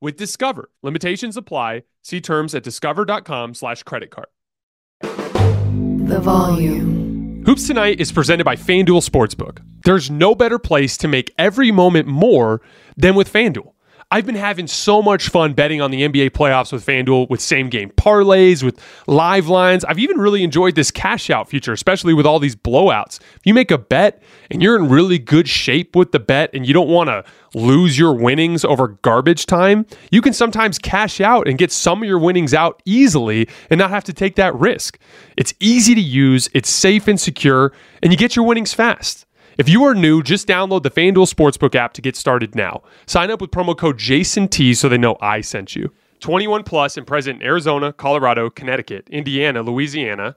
with Discover. Limitations apply. See terms at discover.com slash credit card. The volume. Hoops Tonight is presented by FanDuel Sportsbook. There's no better place to make every moment more than with FanDuel. I've been having so much fun betting on the NBA playoffs with FanDuel with same game parlays, with live lines. I've even really enjoyed this cash out feature, especially with all these blowouts. If you make a bet and you're in really good shape with the bet and you don't want to lose your winnings over garbage time, you can sometimes cash out and get some of your winnings out easily and not have to take that risk. It's easy to use, it's safe and secure, and you get your winnings fast. If you are new, just download the FanDuel Sportsbook app to get started now. Sign up with promo code JASONT so they know I sent you. 21 plus and present in Arizona, Colorado, Connecticut, Indiana, Louisiana,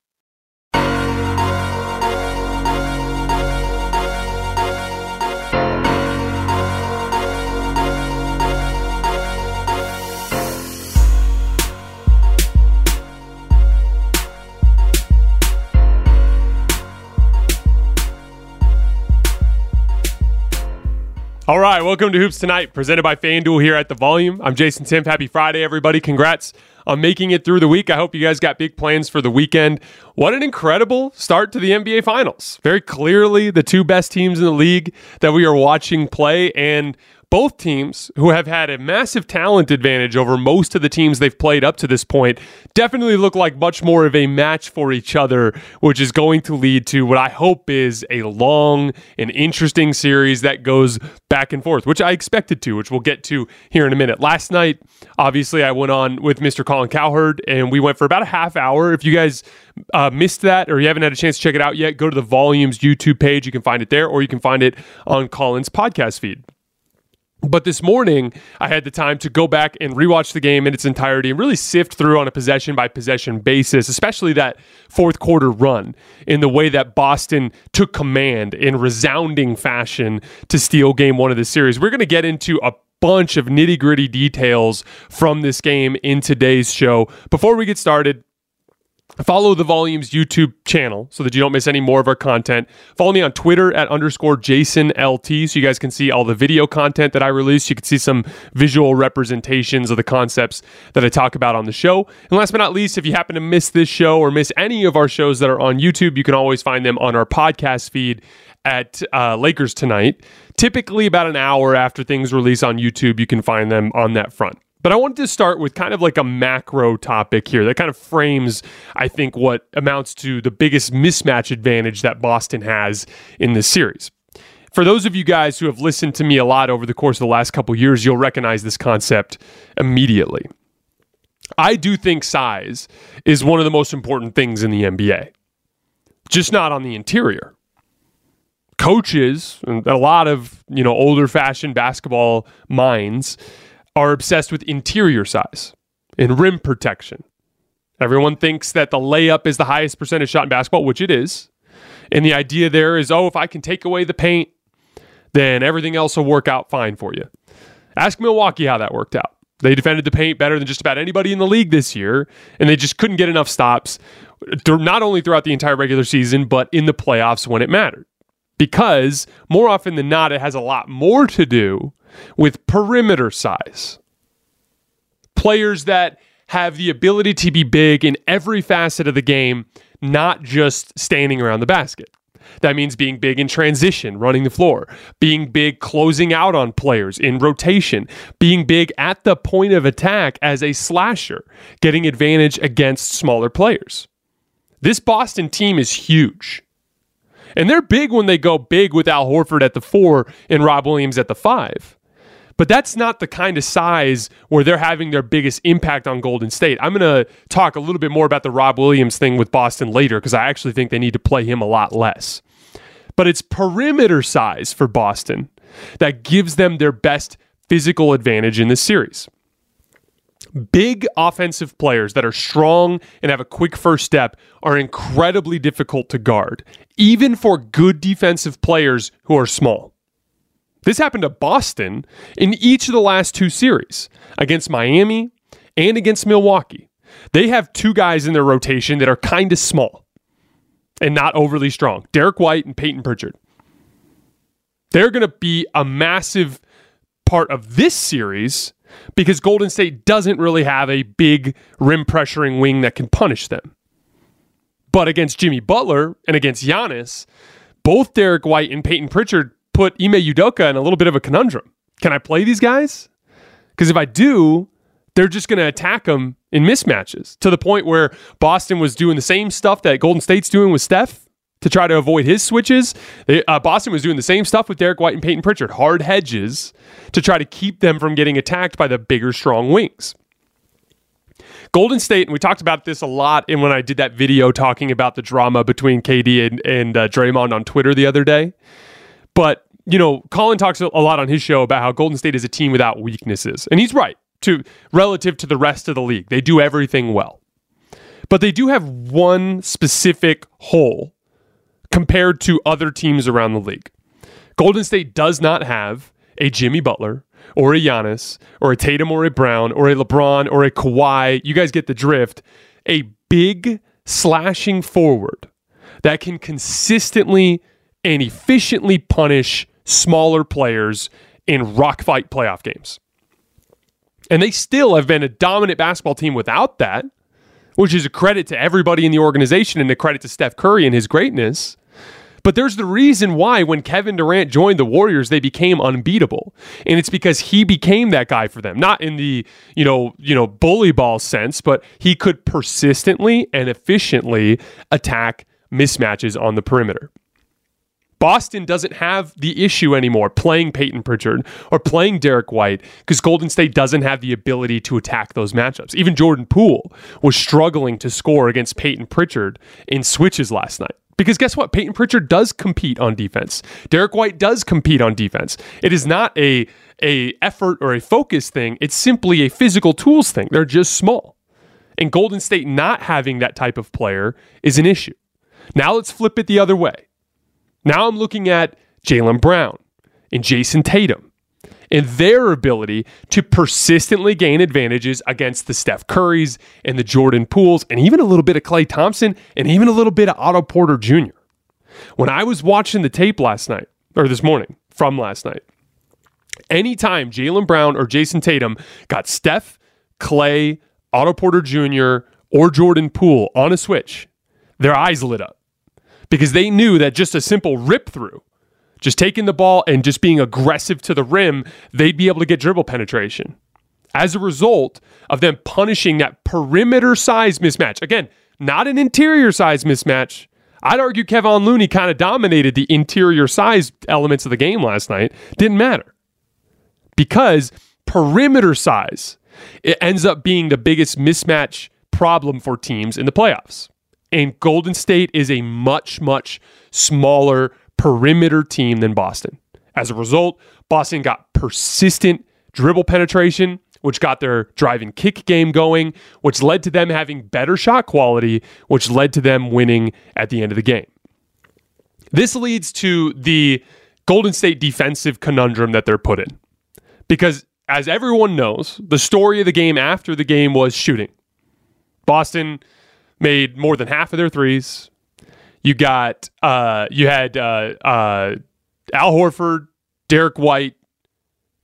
All right, welcome to Hoops Tonight, presented by FanDuel here at the Volume. I'm Jason Timpf. Happy Friday, everybody. Congrats on making it through the week. I hope you guys got big plans for the weekend. What an incredible start to the NBA Finals. Very clearly, the two best teams in the league that we are watching play, and both teams who have had a massive talent advantage over most of the teams they've played up to this point definitely look like much more of a match for each other, which is going to lead to what I hope is a long and interesting series that goes back and forth, which I expected to, which we'll get to here in a minute. Last night, obviously, I went on with Mr. Colin Cowherd and we went for about a half hour. If you guys uh, missed that or you haven't had a chance to check it out yet, go to the Volumes YouTube page. You can find it there or you can find it on Colin's podcast feed. But this morning, I had the time to go back and rewatch the game in its entirety and really sift through on a possession by possession basis, especially that fourth quarter run in the way that Boston took command in resounding fashion to steal game one of the series. We're going to get into a bunch of nitty gritty details from this game in today's show. Before we get started, Follow the Volumes YouTube channel so that you don't miss any more of our content. Follow me on Twitter at underscore Jason LT so you guys can see all the video content that I release. You can see some visual representations of the concepts that I talk about on the show. And last but not least, if you happen to miss this show or miss any of our shows that are on YouTube, you can always find them on our podcast feed at uh, Lakers Tonight. Typically, about an hour after things release on YouTube, you can find them on that front. But I wanted to start with kind of like a macro topic here that kind of frames, I think, what amounts to the biggest mismatch advantage that Boston has in this series. For those of you guys who have listened to me a lot over the course of the last couple years, you'll recognize this concept immediately. I do think size is one of the most important things in the NBA, just not on the interior. Coaches and a lot of, you know, older fashioned basketball minds are obsessed with interior size and rim protection. Everyone thinks that the layup is the highest percentage shot in basketball, which it is. And the idea there is, oh, if I can take away the paint, then everything else will work out fine for you. Ask Milwaukee how that worked out. They defended the paint better than just about anybody in the league this year, and they just couldn't get enough stops, not only throughout the entire regular season, but in the playoffs when it mattered. Because more often than not, it has a lot more to do with perimeter size. Players that have the ability to be big in every facet of the game, not just standing around the basket. That means being big in transition, running the floor, being big closing out on players in rotation, being big at the point of attack as a slasher, getting advantage against smaller players. This Boston team is huge. And they're big when they go big with Al Horford at the four and Rob Williams at the five. But that's not the kind of size where they're having their biggest impact on Golden State. I'm going to talk a little bit more about the Rob Williams thing with Boston later because I actually think they need to play him a lot less. But it's perimeter size for Boston that gives them their best physical advantage in this series. Big offensive players that are strong and have a quick first step are incredibly difficult to guard, even for good defensive players who are small. This happened to Boston in each of the last two series against Miami and against Milwaukee. They have two guys in their rotation that are kind of small and not overly strong Derrick White and Payton Pritchard. They're going to be a massive part of this series because Golden State doesn't really have a big rim pressuring wing that can punish them. But against Jimmy Butler and against Giannis, both Derrick White and Payton Pritchard put Ime Udoka in a little bit of a conundrum. Can I play these guys? Because if I do, they're just going to attack them in mismatches to the point where Boston was doing the same stuff that Golden State's doing with Steph to try to avoid his switches. They, uh, Boston was doing the same stuff with Derrick White and Payton Pritchard, hard hedges to try to keep them from getting attacked by the bigger, strong wings. Golden State, and we talked about this a lot in when I did that video talking about the drama between KD and, and uh, Draymond on Twitter the other day. But, you know, Colin talks a lot on his show about how Golden State is a team without weaknesses. And he's right to relative to the rest of the league. They do everything well. But they do have one specific hole compared to other teams around the league. Golden State does not have a Jimmy Butler or a Giannis or a Tatum or a Brown or a LeBron or a Kawhi. You guys get the drift. A big slashing forward that can consistently and efficiently punish smaller players in rock fight playoff games. And they still have been a dominant basketball team without that, which is a credit to everybody in the organization and a credit to Steph Curry and his greatness. But there's the reason why when Kevin Durant joined the Warriors, they became unbeatable. And it's because he became that guy for them. Not in the, you know, you know, bully ball sense, but he could persistently and efficiently attack mismatches on the perimeter. Boston doesn't have the issue anymore playing Payton Pritchard or playing Derrick White because Golden State doesn't have the ability to attack those matchups. Even Jordan Poole was struggling to score against Payton Pritchard in switches last night. Because guess what? Payton Pritchard does compete on defense. Derrick White does compete on defense. It is not a a effort or a focus thing. It's simply a physical tools thing. They're just small. And Golden State not having that type of player is an issue. Now let's flip it the other way. Now I'm looking at Jaylen Brown and Jayson Tatum and their ability to persistently gain advantages against the Steph Currys and the Jordan Pooles, and even a little bit of Klay Thompson, and even a little bit of Otto Porter Jr. When I was watching the tape last night, or this morning from last night, anytime Jaylen Brown or Jayson Tatum got Steph, Clay, Otto Porter Jr., or Jordan Poole on a switch, their eyes lit up because they knew that just a simple rip through, just taking the ball and just being aggressive to the rim, they'd be able to get dribble penetration. As a result of them punishing that perimeter size mismatch. Again, not an interior size mismatch. I'd argue Kevon Looney kind of dominated the interior size elements of the game last night. Didn't matter. Because perimeter size, it ends up being the biggest mismatch problem for teams in the playoffs. And Golden State is a much, much smaller perimeter team than Boston. As a result, Boston got persistent dribble penetration, which got their driving kick game going, which led to them having better shot quality, which led to them winning at the end of the game. This leads to the Golden State defensive conundrum that they're put in. Because as everyone knows, the story of the game after the game was shooting. Boston made more than half of their threes. You got uh, you had uh, uh, Al Horford, Derrick White,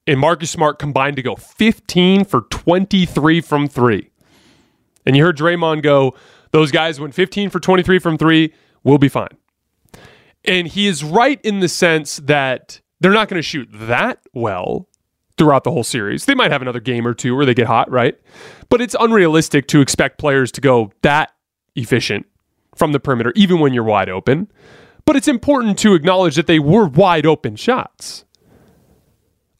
and Marcus Smart combined to go 15 for 23 from three. And you heard Draymond go, those guys went 15 for 23 from three, we'll be fine. And he is right in the sense that they're not going to shoot that well throughout the whole series. They might have another game or two where they get hot, right? But it's unrealistic to expect players to go that efficient from the perimeter, even when you're wide open. But it's important to acknowledge that they were wide open shots.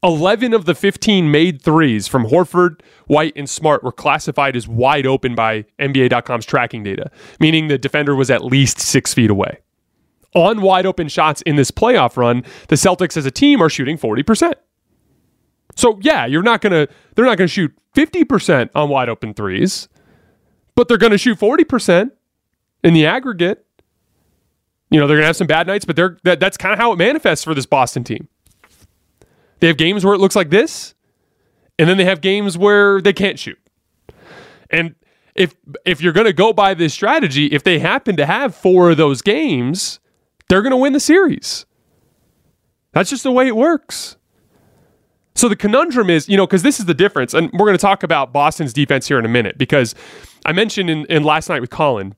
11 of the 15 made threes from Horford, White, and Smart were classified as wide open by NBA.com's tracking data, meaning the defender was at least six feet away. On wide open shots in this playoff run, the Celtics as a team are shooting 40%. So, yeah, you're not to, they're not to shoot 50% on wide open threes, but they're going to shoot 40% in the aggregate. You know, they're going to have some bad nights, but they're, that, that's kind of how it manifests for this Boston team. They have games where it looks like this, and then they have games where they can't shoot. And if if you're going to go by this strategy, if they happen to have four of those games, they're going to win the series. That's just the way it works. So the conundrum is, you know, because this is the difference, and we're going to talk about Boston's defense here in a minute, because I mentioned in, in last night with Colin,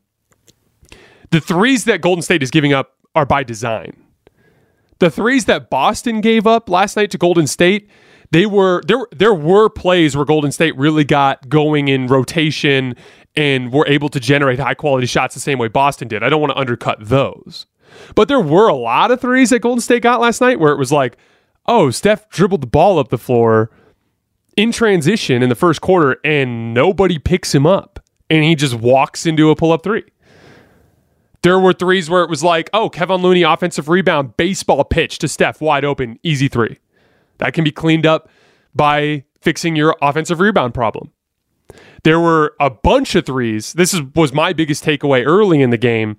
the threes that Golden State is giving up are by design. The threes that Boston gave up last night to Golden State, they were there. There were plays where Golden State really got going in rotation and were able to generate high quality shots the same way Boston did. I don't want to undercut those, but there were a lot of threes that Golden State got last night where it was like, oh, Steph dribbled the ball up the floor in transition in the first quarter and nobody picks him up, and he just walks into a pull up three. There were threes where it was like, oh, Kevon Looney offensive rebound, baseball pitch to Steph, wide open, easy three. That can be cleaned up by fixing your offensive rebound problem. There were a bunch of threes. This is, was my biggest takeaway early in the game,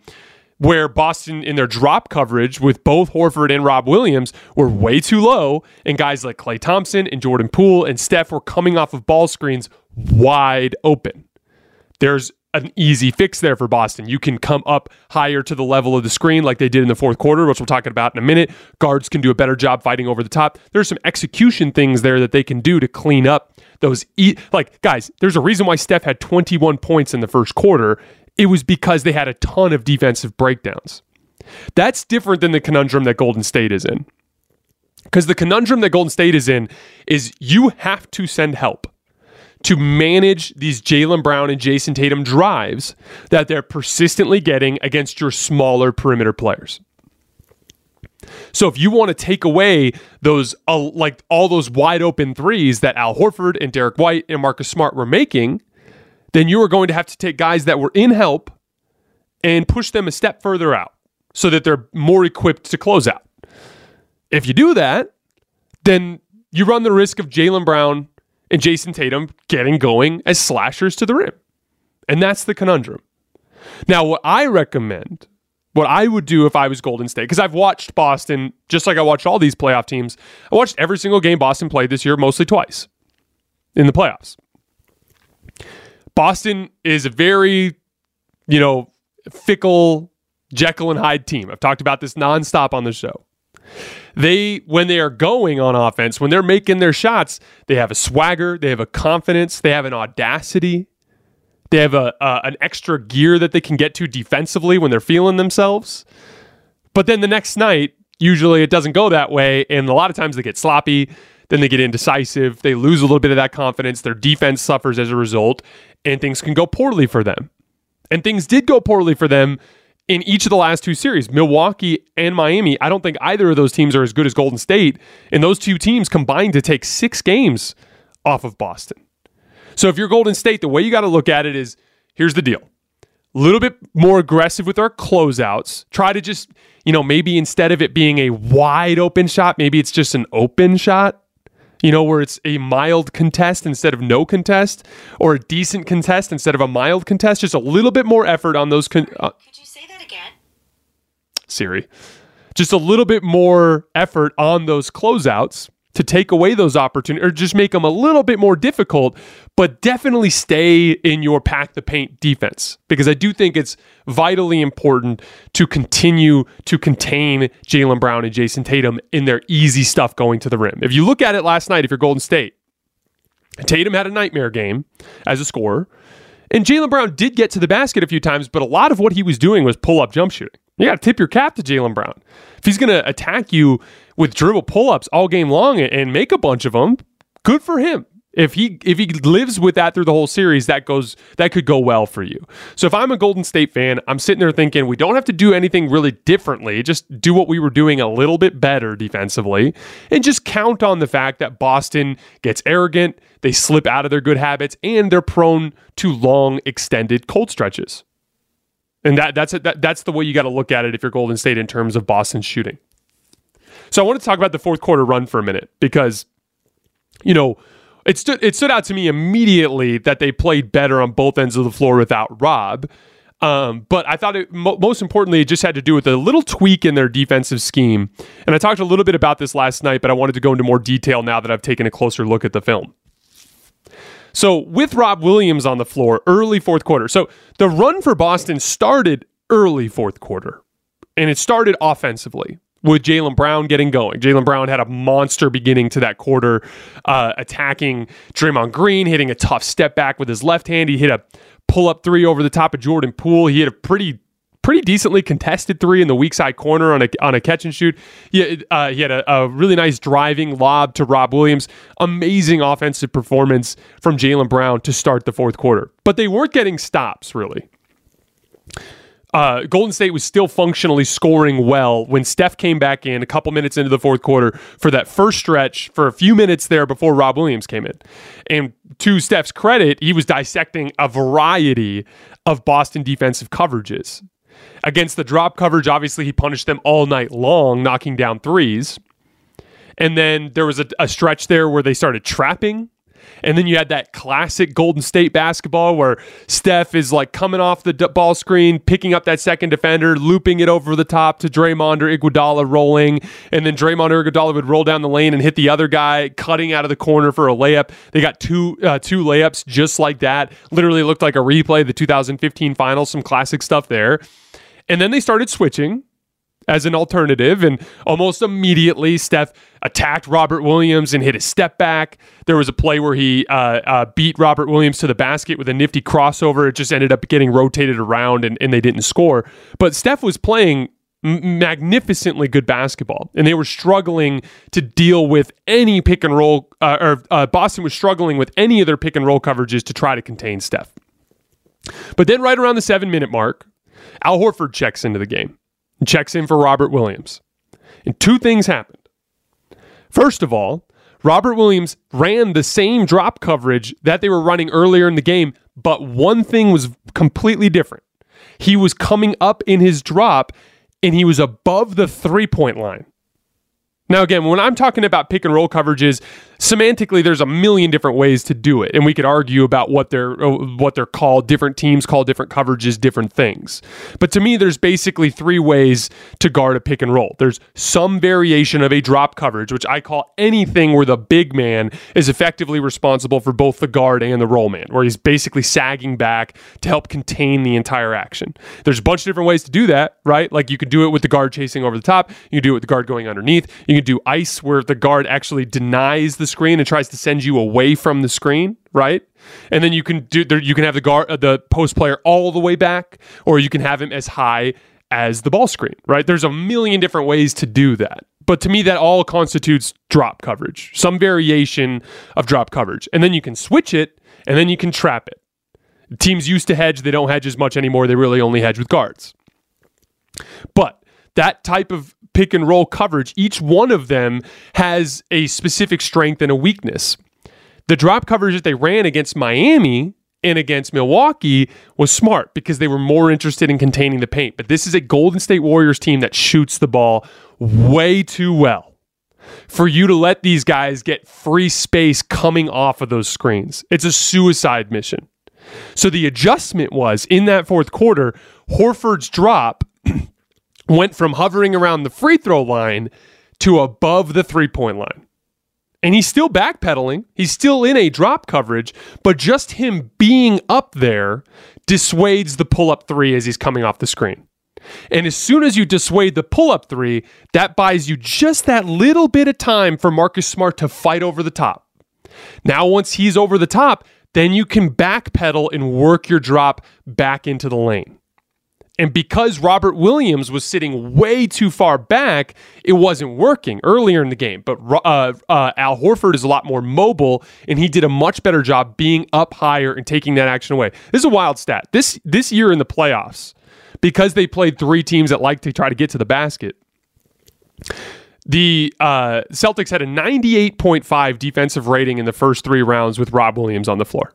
where Boston, in their drop coverage with both Horford and Rob Williams, were way too low, and guys like Klay Thompson and Jordan Poole and Steph were coming off of ball screens wide open. There's an easy fix there for Boston. You can come up higher to the level of the screen like they did in the fourth quarter, which we'll talk about in a minute. Guards can do a better job fighting over the top. There's some execution things there that they can do to clean up those. E- like, guys, there's a reason why Steph had 21 points in the first quarter. It was because they had a ton of defensive breakdowns. That's different than the conundrum that Golden State is in. Because the conundrum that Golden State is in is you have to send help to manage these Jaylen Brown and Jayson Tatum drives that they're persistently getting against your smaller perimeter players. So if you want to take away those uh, like all those wide open threes that Al Horford and Derrick White and Marcus Smart were making, then you are going to have to take guys that were in help and push them a step further out so that they're more equipped to close out. If you do that, then you run the risk of Jaylen Brown and Jayson Tatum getting going as slashers to the rim. And that's the conundrum. Now, what I recommend what I would do if I was Golden State, because I've watched Boston just like I watched all these playoff teams. I watched every single game Boston played this year, mostly twice in the playoffs. Boston is a very, you know, fickle Jekyll and Hyde team. I've talked about this nonstop on the show. They, when they are going on offense, when they're making their shots, they have a swagger, they have a confidence, they have an audacity, they have a, an extra gear that they can get to defensively when they're feeling themselves. But then the next night, usually it doesn't go that way. And a lot of times they get sloppy. Then they get indecisive. They lose a little bit of that confidence. Their defense suffers as a result, and things can go poorly for them. And things did go poorly for them in each of the last two series, Milwaukee and Miami. I don't think either of those teams are as good as Golden State. And those two teams combined to take six games off of Boston. So if you're Golden State, the way you got to look at it is here's the deal. A little bit more aggressive with our closeouts. Try to just, you know, maybe instead of it being a wide open shot, maybe it's just an open shot, you know, where it's a mild contest instead of no contest, or a decent contest instead of a mild contest. Just a little bit more effort on those. Con- uh, Could you say that again? Siri. Just a little bit more effort on those closeouts to take away those opportunities or just make them a little bit more difficult, but definitely stay in your pack the paint defense because I do think it's vitally important to continue to contain Jaylen Brown and Jayson Tatum in their easy stuff going to the rim. If you look at it last night, if you're Golden State, Tatum had a nightmare game as a scorer. And Jaylen Brown did get to the basket a few times, but a lot of what he was doing was pull up jump shooting. You got to tip your cap to Jaylen Brown. If he's going to attack you with dribble pull ups all game long and make a bunch of them, good for him. If he if he lives with that through the whole series, that goes that could go well for you. So if I'm a Golden State fan, I'm sitting there thinking we don't have to do anything really differently. Just do what we were doing a little bit better defensively, and just count on the fact that Boston gets arrogant, they slip out of their good habits, and they're prone to long extended cold stretches. And that that's a, that, that's the way you got to look at it if you're Golden State in terms of Boston shooting. So I want to talk about the fourth quarter run for a minute because, you know, it stood it stood out to me immediately that they played better on both ends of the floor without Rob. Um, but I thought it mo- most importantly, it just had to do with a little tweak in their defensive scheme. And I talked a little bit about this last night, but I wanted to go into more detail now that I've taken a closer look at the film. So with Rob Williams on the floor, early fourth quarter. So the run for Boston started early fourth quarter, and it started offensively with Jaylen Brown getting going. Jaylen Brown had a monster beginning to that quarter, uh, attacking Draymond Green, hitting a tough step back with his left hand. He hit a pull up three over the top of Jordan Poole. He hit a pretty pretty decently contested three in the weak side corner on a on a catch and shoot. He, uh, he had a, a, really nice driving lob to Rob Williams. Amazing offensive performance from Jaylen Brown to start the fourth quarter. But they weren't getting stops really. Uh, Golden State was still functionally scoring well when Steph came back in a couple minutes into the fourth quarter for that first stretch for a few minutes there before Rob Williams came in. And to Steph's credit, he was dissecting a variety of Boston defensive coverages. Against the drop coverage, obviously, he punished them all night long, knocking down threes. And then there was a, a stretch there where they started trapping and then you had that classic Golden State basketball where Steph is like coming off the d- ball screen, picking up that second defender, looping it over the top to Draymond or Iguodala rolling, and then Draymond or Iguodala would roll down the lane and hit the other guy, cutting out of the corner for a layup. They got two uh, two layups just like that. Literally looked like a replay of the 2015 finals. Some classic stuff there. And then they started switching as an alternative. And almost immediately, Steph attacked Robert Williams and hit a step back. There was a play where he uh, uh, beat Robert Williams to the basket with a nifty crossover. It just ended up getting rotated around and, and they didn't score. But Steph was playing magnificently good basketball, and they were struggling to deal with any pick and roll, uh, or uh, Boston was struggling with any of their pick and roll coverages to try to contain Steph. But then, right around the seven minute mark, Al Horford checks into the game checks in for Robert Williams. And two things happened. First of all, Robert Williams ran the same drop coverage that they were running earlier in the game, but one thing was completely different. He was coming up in his drop and he was above the three point line. Now, again, when I'm talking about pick and roll coverages, semantically, there's a million different ways to do it, and we could argue about what they're uh, what they're called. Different teams call different coverages different things. But to me, there's basically three ways to guard a pick and roll. There's some variation of a drop coverage, which I call anything where the big man is effectively responsible for both the guard and the roll man, where he's basically sagging back to help contain the entire action. There's a bunch of different ways to do that, right? Like you could do it with the guard chasing over the top. You do it with the guard going underneath. You can do ice where the guard actually denies the screen and tries to send you away from the screen, right? And then you can do you can have the guard uh, the post player all the way back, or you can have him as high as the ball screen, right? There's a million different ways to do that. But to me, that all constitutes drop coverage, some variation of drop coverage. And then you can switch it and then you can trap it. Teams used to hedge, they don't hedge as much anymore. They really only hedge with guards. But that type of pick and roll coverage, each one of them has a specific strength and a weakness. The drop coverage that they ran against Miami and against Milwaukee was smart because they were more interested in containing the paint. But this is a Golden State Warriors team that shoots the ball way too well for you to let these guys get free space coming off of those screens. It's a suicide mission. So the adjustment was in that fourth quarter, Horford's drop went from hovering around the free throw line to above the three point line. And he's still backpedaling. He's still in a drop coverage, but just him being up there dissuades the pull up three as he's coming off the screen. And as soon as you dissuade the pull up three, that buys you just that little bit of time for Marcus Smart to fight over the top. Now, once he's over the top, then you can backpedal and work your drop back into the lane. And because Robert Williams was sitting way too far back, it wasn't working earlier in the game. But uh, uh, Al Horford is a lot more mobile, and he did a much better job being up higher and taking that action away. This is a wild stat. This this year in the playoffs, because they played three teams that like to try to get to the basket. The uh, Celtics had a 98.5 defensive rating in the first three rounds with Rob Williams on the floor.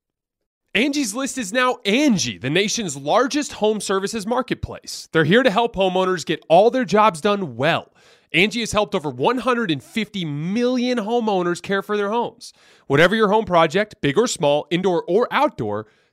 Angie's List is now Angie, the nation's largest home services marketplace. They're here to help homeowners get all their jobs done well. Angie has helped over 150 million homeowners care for their homes. Whatever your home project, big or small, indoor or outdoor,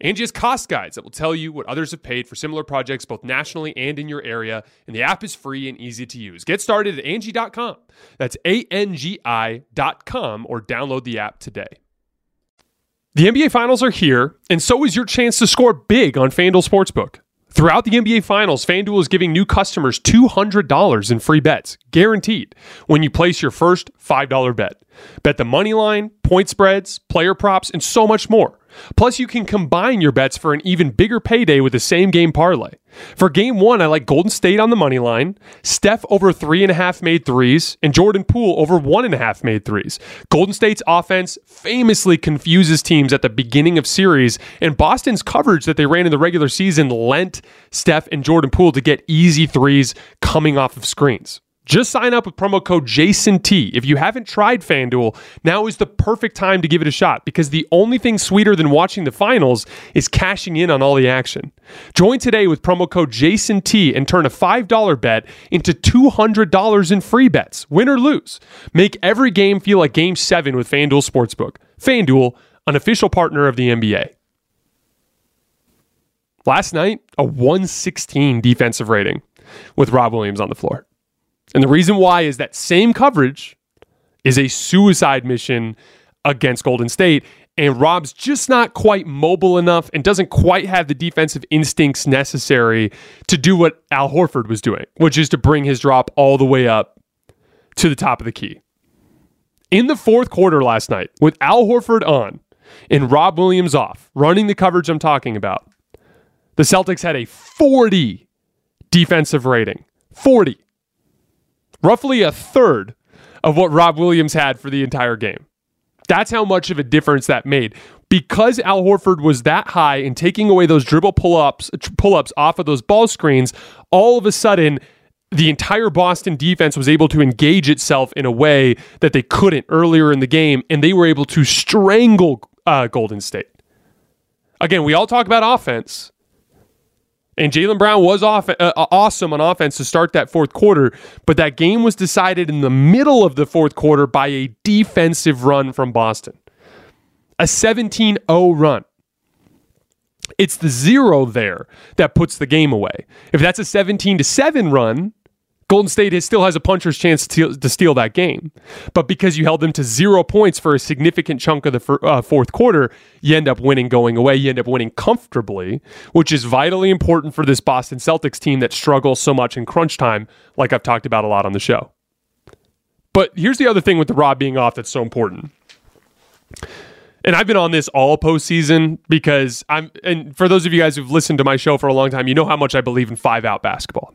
Angie has cost guides that will tell you what others have paid for similar projects both nationally and in your area, and the app is free and easy to use. Get started at Angie.com. That's A-N-G-I.com or download the app today. The NBA Finals are here, and so is your chance to score big on FanDuel Sportsbook. Throughout the NBA Finals, FanDuel is giving new customers $200 in free bets, guaranteed, when you place your first $5 bet. Bet the money line, point spreads, player props, and so much more. Plus, you can combine your bets for an even bigger payday with the same game parlay. For game one, I like Golden State on the money line, Steph over three and a half made threes, and Jordan Poole over one and a half made threes. Golden State's offense famously confuses teams at the beginning of series, and Boston's coverage that they ran in the regular season lent Steph and Jordan Poole to get easy threes coming off of screens. Just sign up with promo code JASONT. If you haven't tried FanDuel, now is the perfect time to give it a shot because the only thing sweeter than watching the finals is cashing in on all the action. Join today with promo code JASONT and turn a $5 bet into $200 in free bets, win or lose. Make every game feel like game seven with FanDuel Sportsbook. FanDuel, an official partner of the NBA. Last night, a 116 defensive rating with Rob Williams on the floor. And the reason why is that same coverage is a suicide mission against Golden State. And Rob's just not quite mobile enough and doesn't quite have the defensive instincts necessary to do what Al Horford was doing, which is to bring his drop all the way up to the top of the key. In the fourth quarter last night, with Al Horford on and Rob Williams off, running the coverage I'm talking about, the Celtics had a 40 defensive rating. 40 roughly a third of what Rob Williams had for the entire game. That's how much of a difference that made. Because Al Horford was that high and taking away those dribble pull-ups pull-ups off of those ball screens, all of a sudden the entire Boston defense was able to engage itself in a way that they couldn't earlier in the game, and they were able to strangle uh, Golden State. Again, we all talk about offense, and Jaylen Brown was off, uh, awesome on offense to start that fourth quarter, but that game was decided in the middle of the fourth quarter by a defensive run from Boston. A 17 0 run. It's the zero there that puts the game away. If that's a 17 7 run, Golden State still has a puncher's chance to, to, steal that game. But because you held them to zero points for a significant chunk of the uh, fourth quarter, you end up winning going away. You end up winning comfortably, which is vitally important for this Boston Celtics team that struggles so much in crunch time, like I've talked about a lot on the show. But here's the other thing with the Rob being off that's so important. And I've been on this all postseason because I'm, and for those of you guys who've listened to my show for a long time, you know how much I believe in five out basketball.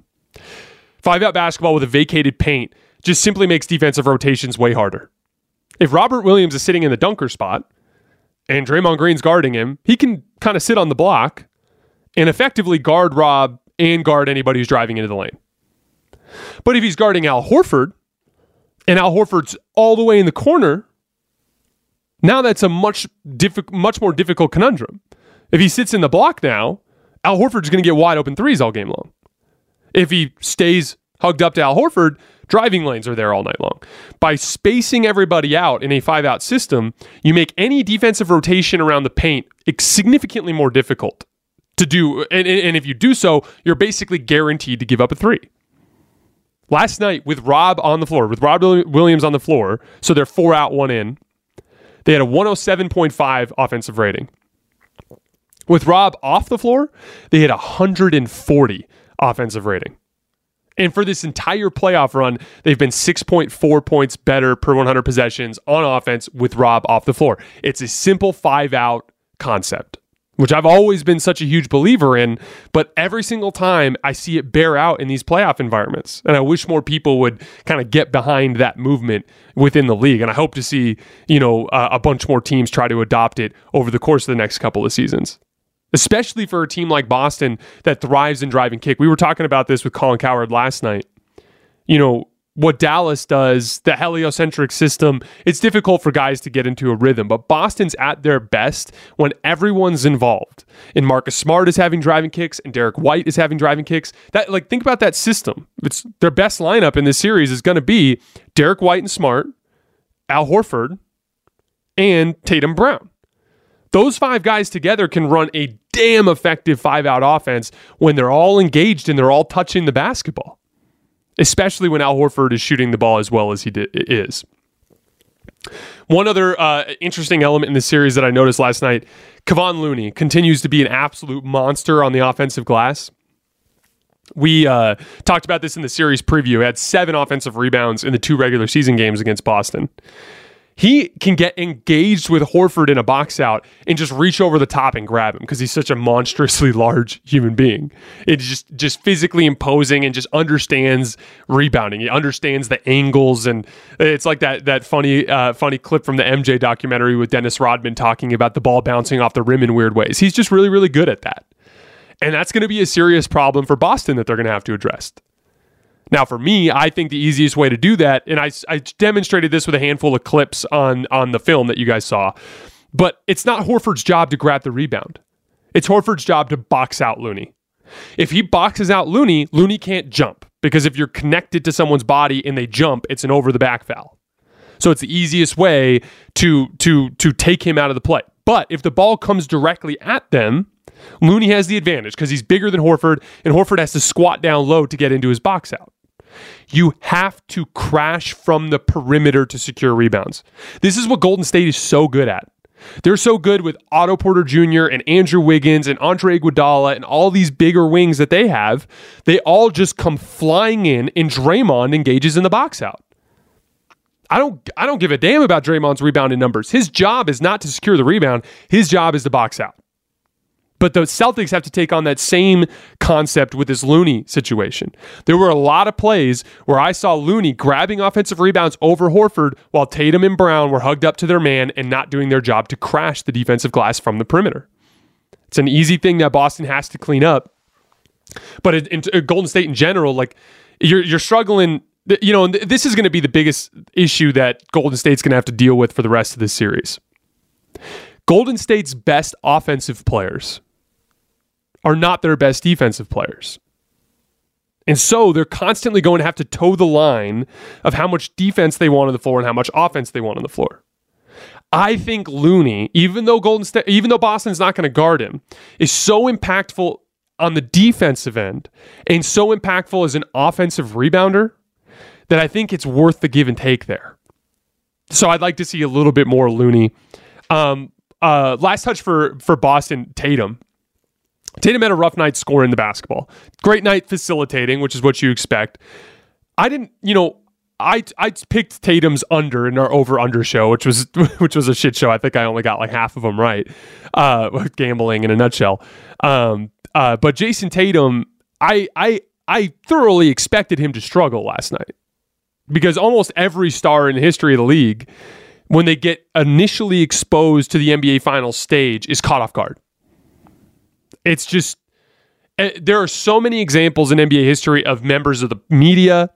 Five out basketball with a vacated paint just simply makes defensive rotations way harder. If Robert Williams is sitting in the dunker spot and Draymond Green's guarding him, he can kind of sit on the block and effectively guard Rob and guard anybody who's driving into the lane. But if he's guarding Al Horford and Al Horford's all the way in the corner, now that's a much diffi- much more difficult conundrum. If he sits in the block now, Al Horford's going to get wide open threes all game long. If he stays hugged up to Al Horford, driving lanes are there all night long. By spacing everybody out in a five out system, you make any defensive rotation around the paint significantly more difficult to do. And, and if you do so, you're basically guaranteed to give up a three. Last night, with Rob on the floor, with Rob Williams on the floor, so they're four out, one in, they had a 107.5 offensive rating. With Rob off the floor, they had 140 offensive rating. And for this entire playoff run, they've been 6.4 points better per 100 possessions on offense with Rob off the floor. It's a simple five out concept, which I've always been such a huge believer in. But every single time I see it bear out in these playoff environments. And I wish more people would kind of get behind that movement within the league. And I hope to see, you know, uh, a bunch more teams try to adopt it over the course of the next couple of seasons especially for a team like Boston that thrives in drive and kick. We were talking about this with Colin Cowherd last night. You know, what Dallas does, the heliocentric system, it's difficult for guys to get into a rhythm, but Boston's at their best when everyone's involved. And Marcus Smart is having driving kicks and Derrick White is having driving kicks. That like think about that system. It's their best lineup in this series is going to be Derrick White and Smart, Al Horford, and Tatum Brown. Those five guys together can run a damn effective five out offense when they're all engaged and they're all touching the basketball, especially when Al Horford is shooting the ball as well as he is. One other uh, interesting element in the series that I noticed last night Kevon Looney continues to be an absolute monster on the offensive glass. We uh, talked about this in the series preview. He had seven offensive rebounds in the two regular season games against Boston. He can get engaged with Horford in a box out and just reach over the top and grab him because he's such a monstrously large human being. It's just just physically imposing and just understands rebounding. He understands the angles and it's like that that funny uh, funny clip from the MJ documentary with Dennis Rodman talking about the ball bouncing off the rim in weird ways. He's just really really good at that. And that's going to be a serious problem for Boston that they're going to have to address. Now, for me, I think the easiest way to do that, and I, I demonstrated this with a handful of clips on, on the film that you guys saw, but it's not Horford's job to grab the rebound. It's Horford's job to box out Looney. If he boxes out Looney, Looney can't jump because if you're connected to someone's body and they jump, it's an over the back foul. So it's the easiest way to to to take him out of the play. But if the ball comes directly at them, Looney has the advantage because he's bigger than Horford, and Horford has to squat down low to get into his box out. You have to crash from the perimeter to secure rebounds. This is what Golden State is so good at. They're so good with Otto Porter Jr. and Andrew Wiggins and Andre Iguodala and all these bigger wings that they have. They all just come flying in, and Draymond engages in the box out. I don't I don't give a damn about Draymond's rebounding numbers. His job is not to secure the rebound. His job is to box out. But the Celtics have to take on that same concept with this Looney situation. There were a lot of plays where I saw Looney grabbing offensive rebounds over Horford while Tatum and Brown were hugged up to their man and not doing their job to crash the defensive glass from the perimeter. It's an easy thing that Boston has to clean up. But in, in Golden State in general, like you're you're struggling. You know, this is going to be the biggest issue that Golden State's going to have to deal with for the rest of this series. Golden State's best offensive players are not their best defensive players. And so they're constantly going to have to toe the line of how much defense they want on the floor and how much offense they want on the floor. I think Looney, even though Golden State, even though Boston's not going to guard him, is so impactful on the defensive end and so impactful as an offensive rebounder that I think it's worth the give and take there. So I'd like to see a little bit more Looney. Um, uh, last touch for for Boston, Tatum. Tatum had a rough night scoring the basketball. Great night facilitating, which is what you expect. I didn't, you know, I I picked Tatum's under in our over under show, which was which was a shit show. I think I only got like half of them right. Uh, gambling in a nutshell. Um, uh, but Jayson Tatum, I I I thoroughly expected him to struggle last night because almost every star in the history of the league, when they get initially exposed to the NBA final stage, is caught off guard. It's just eh, there are so many examples in NBA history of members of the media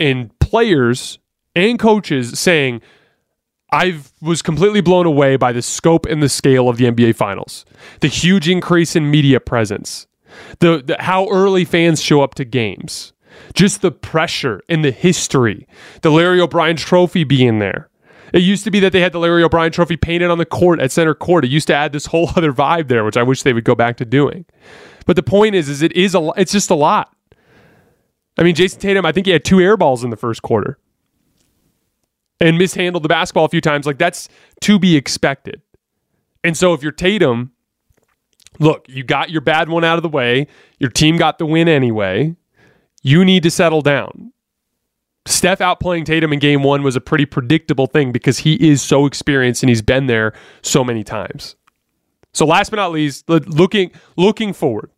and players and coaches saying, I was completely blown away by the scope and the scale of the NBA Finals, the huge increase in media presence, the, the, how early fans show up to games, just the pressure and the history, the Larry O'Brien Trophy being there. It used to be that they had the Larry O'Brien trophy painted on the court at center court. It used to add this whole other vibe there, which I wish they would go back to doing. But the point is, is it is a it's just a lot. I mean, Jayson Tatum, I think he had two air balls in the first quarter and mishandled the basketball a few times. Like that's to be expected. And so if you're Tatum, look, you got your bad one out of the way. Your team got the win anyway. You need to settle down. Steph outplaying Tatum in game one was a pretty predictable thing because he is so experienced and he's been there so many times. So last but not least, looking looking forward,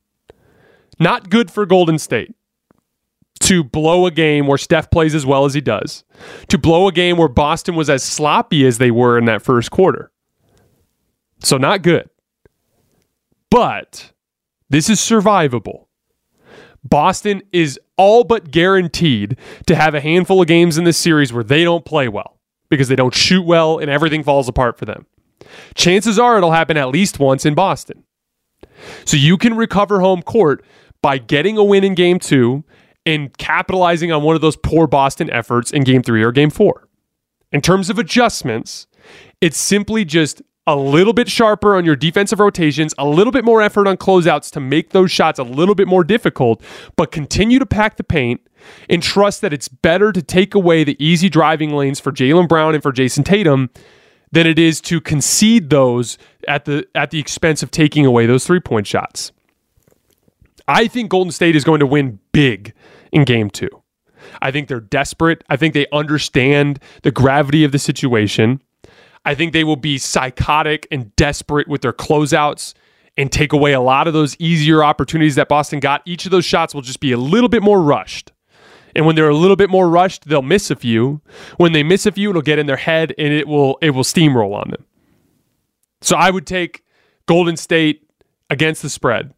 not good for Golden State to blow a game where Steph plays as well as he does, to blow a game where Boston was as sloppy as they were in that first quarter. So not good. But this is survivable. Boston is all but guaranteed to have a handful of games in this series where they don't play well because they don't shoot well and everything falls apart for them. Chances are it'll happen at least once in Boston. So you can recover home court by getting a win in game two and capitalizing on one of those poor Boston efforts in game three or game four. In terms of adjustments, it's simply just a little bit sharper on your defensive rotations, a little bit more effort on closeouts to make those shots a little bit more difficult, but continue to pack the paint and trust that it's better to take away the easy driving lanes for Jaylen Brown and for Jayson Tatum than it is to concede those at the at the expense of taking away those three point shots. I think Golden State is going to win big in game two. I think they're desperate. I think they understand the gravity of the situation. I think they will be psychotic and desperate with their closeouts and take away a lot of those easier opportunities that Boston got. Each of those shots will just be a little bit more rushed. And when they're a little bit more rushed, they'll miss a few. When they miss a few, it'll get in their head and it will it will steamroll on them. So I would take Golden State against the spread.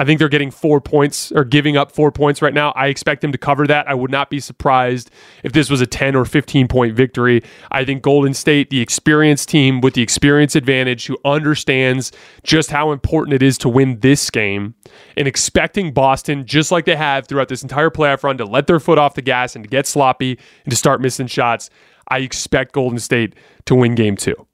I think they're getting four points or giving up four points right now. I expect them to cover that. I would not be surprised if this was a 10 or 15 point victory. I think Golden State, the experienced team with the experience advantage, who understands just how important it is to win this game, and expecting Boston, just like they have throughout this entire playoff run, to let their foot off the gas and to get sloppy and to start missing shots. I expect Golden State to win game two.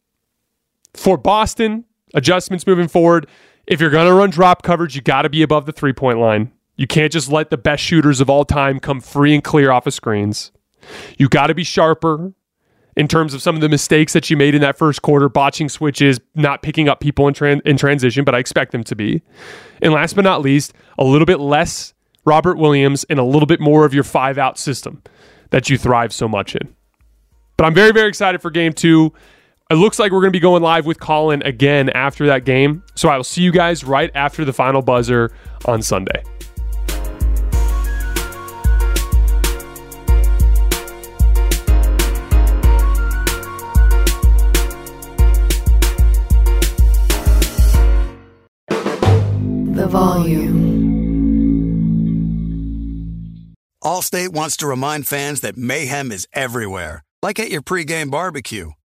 For Boston, adjustments moving forward. If you're going to run drop coverage, you got to be above the three point line. You can't just let the best shooters of all time come free and clear off of screens. You got to be sharper in terms of some of the mistakes that you made in that first quarter, botching switches, not picking up people in, tran- in transition, but I expect them to be. And last but not least, a little bit less Robert Williams and a little bit more of your five out system that you thrive so much in. But I'm very, very excited for game two. It looks like we're going to be going live with Colin again after that game. So I will see you guys right after the final buzzer on Sunday. The volume. Allstate wants to remind fans that mayhem is everywhere, like at your pregame barbecue.